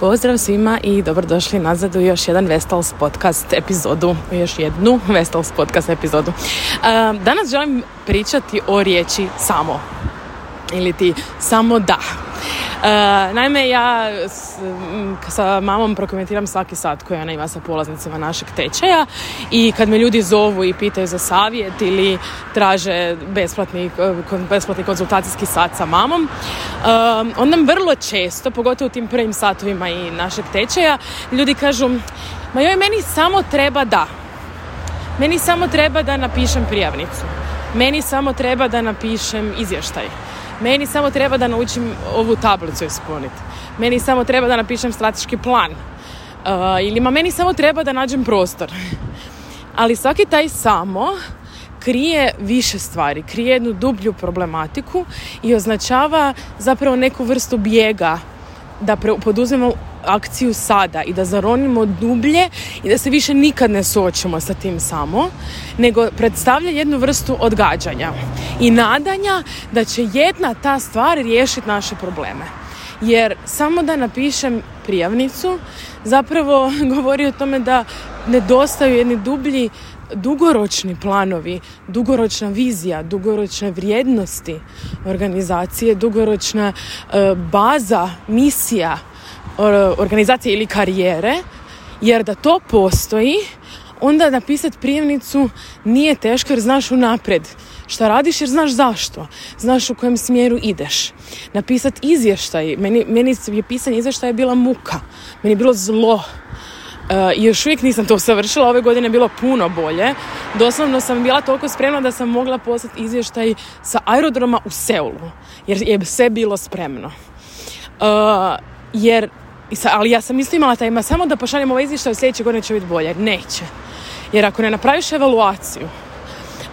Pozdrav svima i dobrodošli nazad u još jedan Vestals podcast epizodu, još jednu Vestals podcast epizodu. Danas želim pričati o riječi samo ili ti samo da. Uh, naime, ja sa mamom prokomentiram svaki sat koji ona ima sa polaznicima našeg tečaja i kad me ljudi zovu i pitaju za savjet ili traže besplatni, besplatni konzultacijski sat sa mamom, uh, onda vrlo često, pogotovo u tim prvim satovima i našeg tečaja, ljudi kažu ma joj, meni samo treba da. Meni samo treba da napišem prijavnicu. Meni samo treba da napišem izvještaj meni samo treba da naučim ovu tablicu ispuniti. Meni samo treba da napišem strateški plan. Uh, ili ma meni samo treba da nađem prostor. Ali svaki taj samo krije više stvari, krije jednu dublju problematiku i označava zapravo neku vrstu bijega da poduzmemo akciju sada i da zaronimo dublje i da se više nikad ne suočimo sa tim samo, nego predstavlja jednu vrstu odgađanja i nadanja da će jedna ta stvar riješiti naše probleme. Jer samo da napišem prijavnicu zapravo govori o tome da nedostaju jedni dublji dugoročni planovi, dugoročna vizija, dugoročne vrijednosti organizacije, dugoročna e, baza, misija organizacije ili karijere, jer da to postoji, onda napisati prijemnicu nije teško jer znaš unaprijed šta radiš jer znaš zašto. Znaš u kojem smjeru ideš. Napisati izvještaj. Meni, meni je pisanje izvještaja bila muka. Meni je bilo zlo. E, I još uvijek nisam to savršila. Ove godine je bilo puno bolje. Doslovno sam bila toliko spremna da sam mogla poslati izvještaj sa aerodroma u Seulu. Jer je sve bilo spremno. Uh, jer ali ja sam isto imala taj ima samo da pošaljem ovaj izvještaj sljedeće godine će biti bolje. Neće. Jer ako ne napraviš evaluaciju,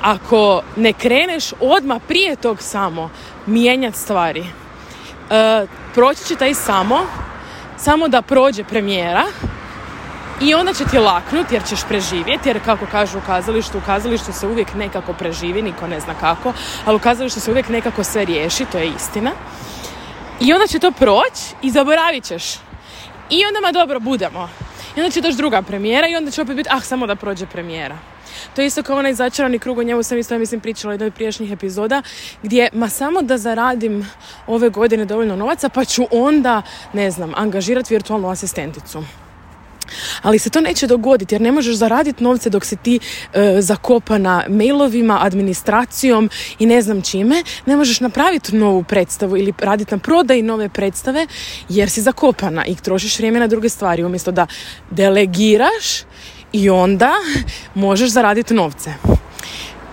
ako ne kreneš odmah prije tog samo mijenjati stvari, uh, proći će taj samo, samo da prođe premijera i onda će ti laknut jer ćeš preživjeti, jer kako kažu u kazalištu, u kazalištu se uvijek nekako preživi, niko ne zna kako, ali u kazalištu se uvijek nekako sve riješi, to je istina. I onda će to proći i zaboravit ćeš i onda ma dobro, budemo. I onda će doći druga premijera i onda će opet biti, ah, samo da prođe premijera. To je isto kao onaj začarani krug, o njemu sam isto, mislim, pričala u jednoj prijašnjih epizoda, gdje, ma samo da zaradim ove godine dovoljno novaca, pa ću onda, ne znam, angažirati virtualnu asistenticu. Ali se to neće dogoditi jer ne možeš zaraditi novce dok se ti e, zakopana mailovima, administracijom i ne znam čime. Ne možeš napraviti novu predstavu ili raditi na prodaji nove predstave jer si zakopana i trošiš vrijeme na druge stvari umjesto da delegiraš i onda možeš zaraditi novce.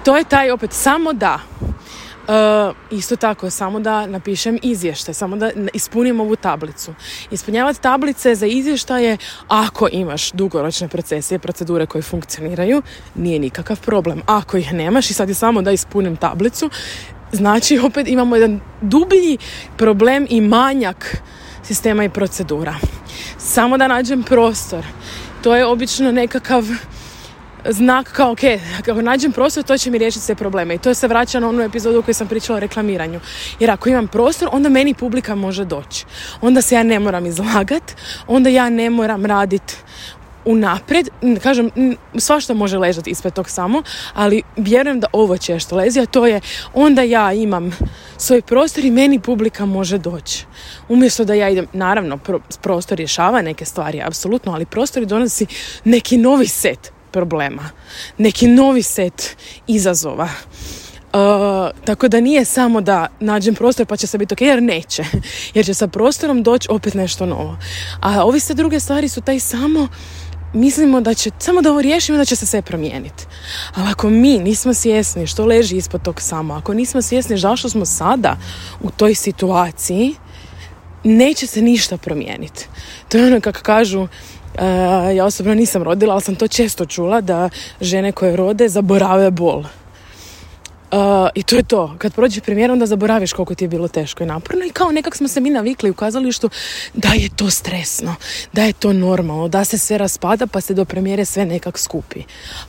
To je taj opet samo da Uh, isto tako, samo da napišem izvještaj, samo da ispunim ovu tablicu. Ispunjavati tablice za izvještaje ako imaš dugoročne procese i procedure koje funkcioniraju, nije nikakav problem. Ako ih nemaš i sad je samo da ispunim tablicu, znači opet imamo jedan dublji problem i manjak sistema i procedura. Samo da nađem prostor. To je obično nekakav znak kao ok, ako nađem prostor to će mi riješiti sve probleme. I to se vraća na onu epizodu u kojoj sam pričala o reklamiranju. Jer ako imam prostor onda meni publika može doći. Onda se ja ne moram izlagat onda ja ne moram raditi unaprijed, kažem, svašta može ležati ispred tog samo, ali vjerujem da ovo će što lezi, a to je onda ja imam svoj prostor i meni publika može doći. Umjesto da ja idem, naravno, prostor rješava neke stvari, apsolutno, ali prostor donosi neki novi set problema, neki novi set izazova. Uh, tako da nije samo da nađem prostor pa će se biti ok, jer neće. Jer će sa prostorom doći opet nešto novo. A ovi sve druge stvari su taj samo mislimo da će, samo da ovo riješimo da će se sve promijeniti. Ali ako mi nismo svjesni što leži ispod tog samo, ako nismo svjesni zašto smo sada u toj situaciji, neće se ništa promijeniti. To je ono kako kažu, ja osobno nisam rodila, ali sam to često čula da žene koje rode zaborave bol. I to je to. Kad prođe premijer, onda zaboraviš koliko ti je bilo teško i naporno. I kao nekak smo se mi navikli u kazalištu da je to stresno, da je to normalno, da se sve raspada pa se do premijere sve nekak skupi.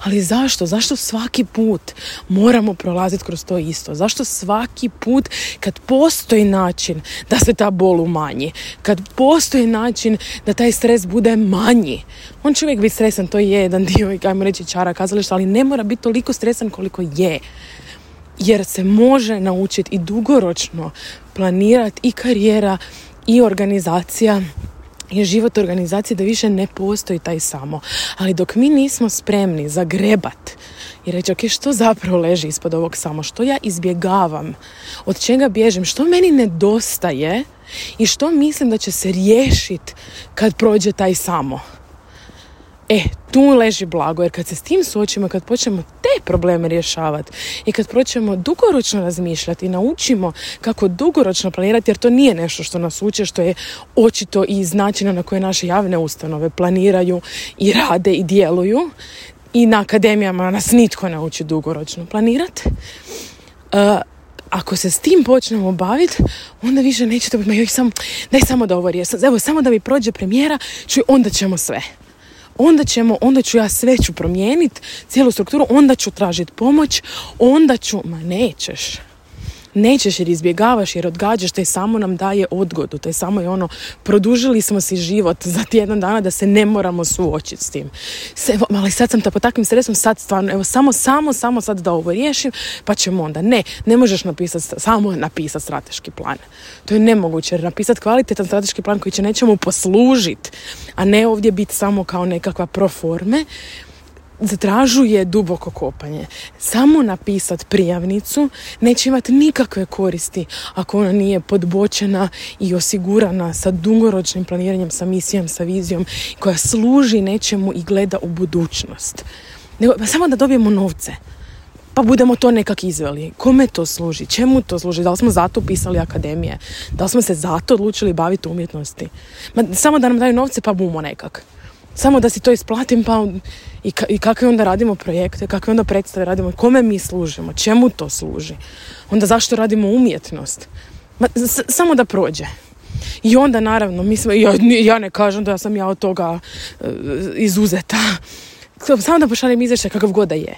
Ali zašto? Zašto svaki put moramo prolaziti kroz to isto? Zašto svaki put kad postoji način da se ta bol umanji, kad postoji način da taj stres bude manji, on će uvijek biti stresan, to je jedan dio, ajmo reći, čara kazališta, ali ne mora biti toliko stresan koliko je jer se može naučiti i dugoročno planirati i karijera i organizacija i život organizacije da više ne postoji taj samo. Ali dok mi nismo spremni zagrebat i reći ok, što zapravo leži ispod ovog samo, što ja izbjegavam, od čega bježem, što meni nedostaje i što mislim da će se riješiti kad prođe taj samo. E, tu leži blago, jer kad se s tim suočimo, kad počnemo te probleme rješavati i kad počnemo dugoročno razmišljati i naučimo kako dugoročno planirati, jer to nije nešto što nas uče, što je očito i iz načina na koje naše javne ustanove planiraju i rade i djeluju, i na akademijama nas nitko ne uči dugoročno planirati. Uh, ako se s tim počnemo baviti, onda više nećete biti, sam, daj samo da ovo riješim, evo samo da mi prođe premijera, čuj, onda ćemo sve onda ćemo, onda ću ja sve ću promijeniti, cijelu strukturu, onda ću tražiti pomoć, onda ću, ma nećeš nećeš jer izbjegavaš jer odgađaš, taj samo nam daje odgodu, taj samo je ono, produžili smo si život za tjedan dana da se ne moramo suočiti s tim. Se, ali sad sam ta po takvim stresom, sad stvarno, evo samo, samo, samo sad da ovo riješim, pa ćemo onda. Ne, ne možeš napisati, samo napisati strateški plan. To je nemoguće jer napisati kvalitetan strateški plan koji će nećemo poslužiti, a ne ovdje biti samo kao nekakva proforme, zatražuje duboko kopanje. Samo napisat prijavnicu neće imati nikakve koristi ako ona nije podbočena i osigurana sa dugoročnim planiranjem, sa misijom, sa vizijom koja služi nečemu i gleda u budućnost. Nego, pa samo da dobijemo novce. Pa budemo to nekak izveli. Kome to služi? Čemu to služi? Da li smo zato pisali akademije? Da li smo se zato odlučili baviti umjetnosti? Ma, samo da nam daju novce pa bumo nekak. Samo da si to isplatim pa i, ka, i kakve onda radimo projekte, kakve onda predstave radimo, kome mi služimo, čemu to služi. Onda zašto radimo umjetnost? Ma, samo da prođe. I onda naravno, mi smo, ja, ja ne kažem da sam ja od toga uh, izuzeta. Samo da pošaljem izvješće kakav god da je.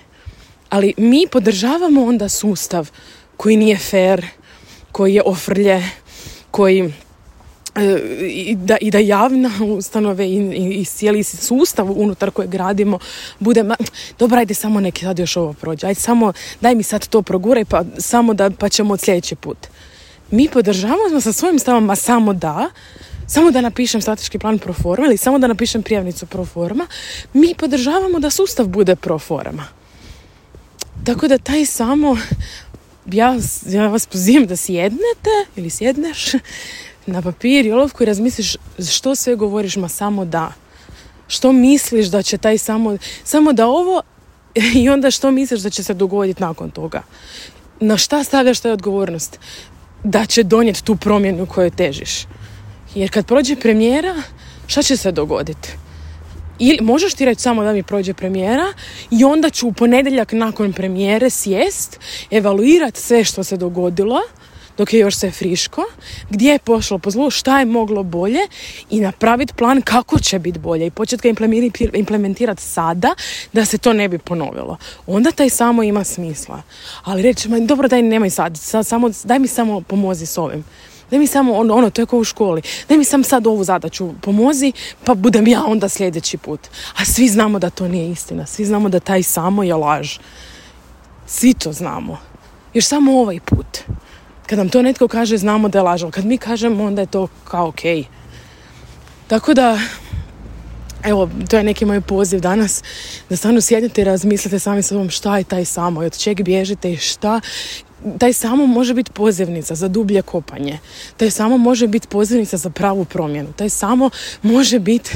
Ali mi podržavamo onda sustav koji nije fair, koji je ofrlje, koji i da, i da javna ustanove i, i, i cijeli sustav unutar koje gradimo bude, ma, dobro, ajde samo neki sad još ovo prođe, ajde samo, daj mi sad to proguraj pa samo da, pa ćemo od sljedeći put. Mi podržavamo sa svojim stavom, ma samo da, samo da napišem strateški plan pro forma ili samo da napišem prijavnicu pro forma, mi podržavamo da sustav bude pro forma. Tako da taj samo, ja, ja vas pozivam da sjednete ili sjedneš na papir i olovku i razmisliš što sve govoriš, ma samo da. Što misliš da će taj samo, samo da ovo i onda što misliš da će se dogoditi nakon toga. Na šta stavljaš taj odgovornost? Da će donijeti tu promjenu koju težiš. Jer kad prođe premijera, šta će se dogoditi? Ili možeš ti reći samo da mi prođe premijera i onda ću u ponedjeljak nakon premijere sjest, evaluirati sve što se dogodilo dok je još sve friško, gdje je pošlo po zlu, šta je moglo bolje i napraviti plan kako će biti bolje i početi ga implementirati sada da se to ne bi ponovilo. Onda taj samo ima smisla. Ali reći, ma, dobro daj nemoj sad, sad samo, daj mi samo pomozi s ovim. Daj mi samo ono, ono, to je kao u školi. Daj mi sam sad ovu zadaću pomozi, pa budem ja onda sljedeći put. A svi znamo da to nije istina. Svi znamo da taj samo je laž. Svi to znamo. Još samo ovaj put. Kad nam to netko kaže, znamo da je lažno. Kad mi kažemo, onda je to kao ok. Tako da, evo, to je neki moj poziv danas, da stvarno sjednete i razmislite sami sobom šta je taj samo i od čeg bježite i šta taj samo može biti pozivnica za dublje kopanje. Taj samo može biti pozivnica za pravu promjenu. Taj samo može biti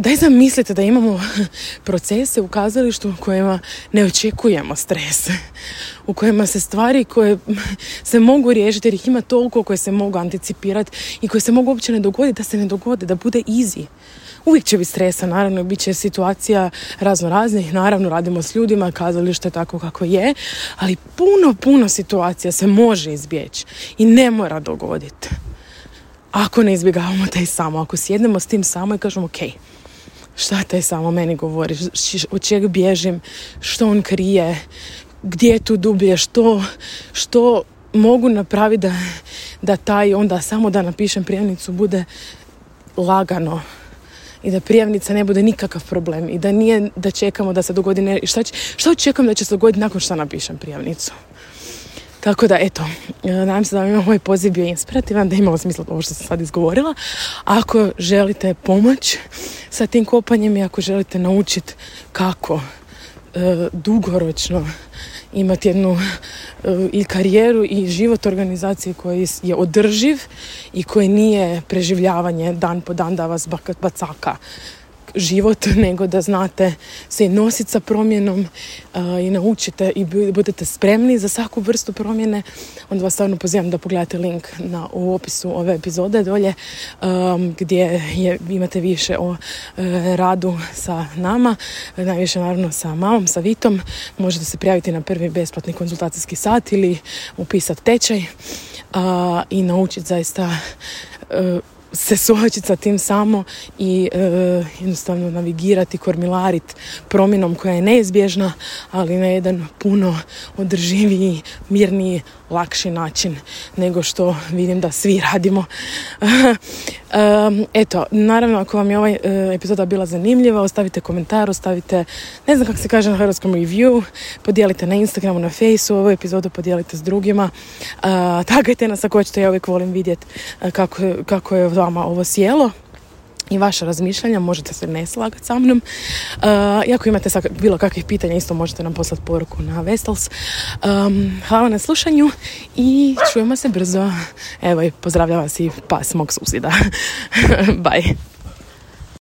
daj zamislite da imamo procese u kazalištu u kojima ne očekujemo stres, u kojima se stvari koje se mogu riješiti jer ih ima toliko koje se mogu anticipirati i koje se mogu uopće ne dogoditi da se ne dogode, da bude easy. Uvijek će biti stresa, naravno, bit će situacija razno raznih, naravno radimo s ljudima, kazalište je tako kako je, ali puno, puno situacija se može izbjeći i ne mora dogoditi. Ako ne izbjegavamo taj samo, ako sjednemo s tim samo i kažemo, ok, šta taj samo meni govori, od čega bježim, što on krije, gdje je tu dublje, što, što mogu napraviti da, da taj onda samo da napišem prijavnicu bude lagano i da prijavnica ne bude nikakav problem i da nije da čekamo da se dogodi ne, šta, će, šta očekujem da će se dogoditi nakon što napišem prijavnicu. Tako da, eto, e, nadam se da vam ima moj poziv bio inspirativan, da je imalo smisla ovo što sam sad izgovorila. Ako želite pomoć sa tim kopanjem i ako želite naučiti kako e, dugoročno imati jednu e, i karijeru i život organizacije koji je održiv i koji nije preživljavanje dan po dan da vas bacaka život, nego da znate se nositi sa promjenom i naučite i budete spremni za svaku vrstu promjene, onda vas stvarno pozivam da pogledate link na, u opisu ove epizode dolje gdje je, imate više o e, radu sa nama, najviše naravno sa mamom, sa Vitom. Možete se prijaviti na prvi besplatni konzultacijski sat ili upisati tečaj i naučiti zaista se suočiti sa tim samo i e, jednostavno navigirati, kormilariti promjenom koja je neizbježna, ali na jedan puno održiviji, mirniji, lakši način nego što vidim da svi radimo. Eto, naravno ako vam je ovaj e, epizoda bila zanimljiva, ostavite komentar, ostavite, ne znam kako se kaže na hrvatskom review, podijelite na Instagramu, na Faceu, ovu epizodu podijelite s drugima. Tagajte nas ako hoćete, ja uvijek volim vidjeti e, kako, kako je vama ovo sjelo i vaša razmišljanja, možete se ne slagati sa mnom. Uh, ako imate bilo kakvih pitanja, isto možete nam poslati poruku na Vestals. Um, hvala na slušanju i čujemo se brzo. Evo i pozdravljam vas i pas mog susjeda. Bye.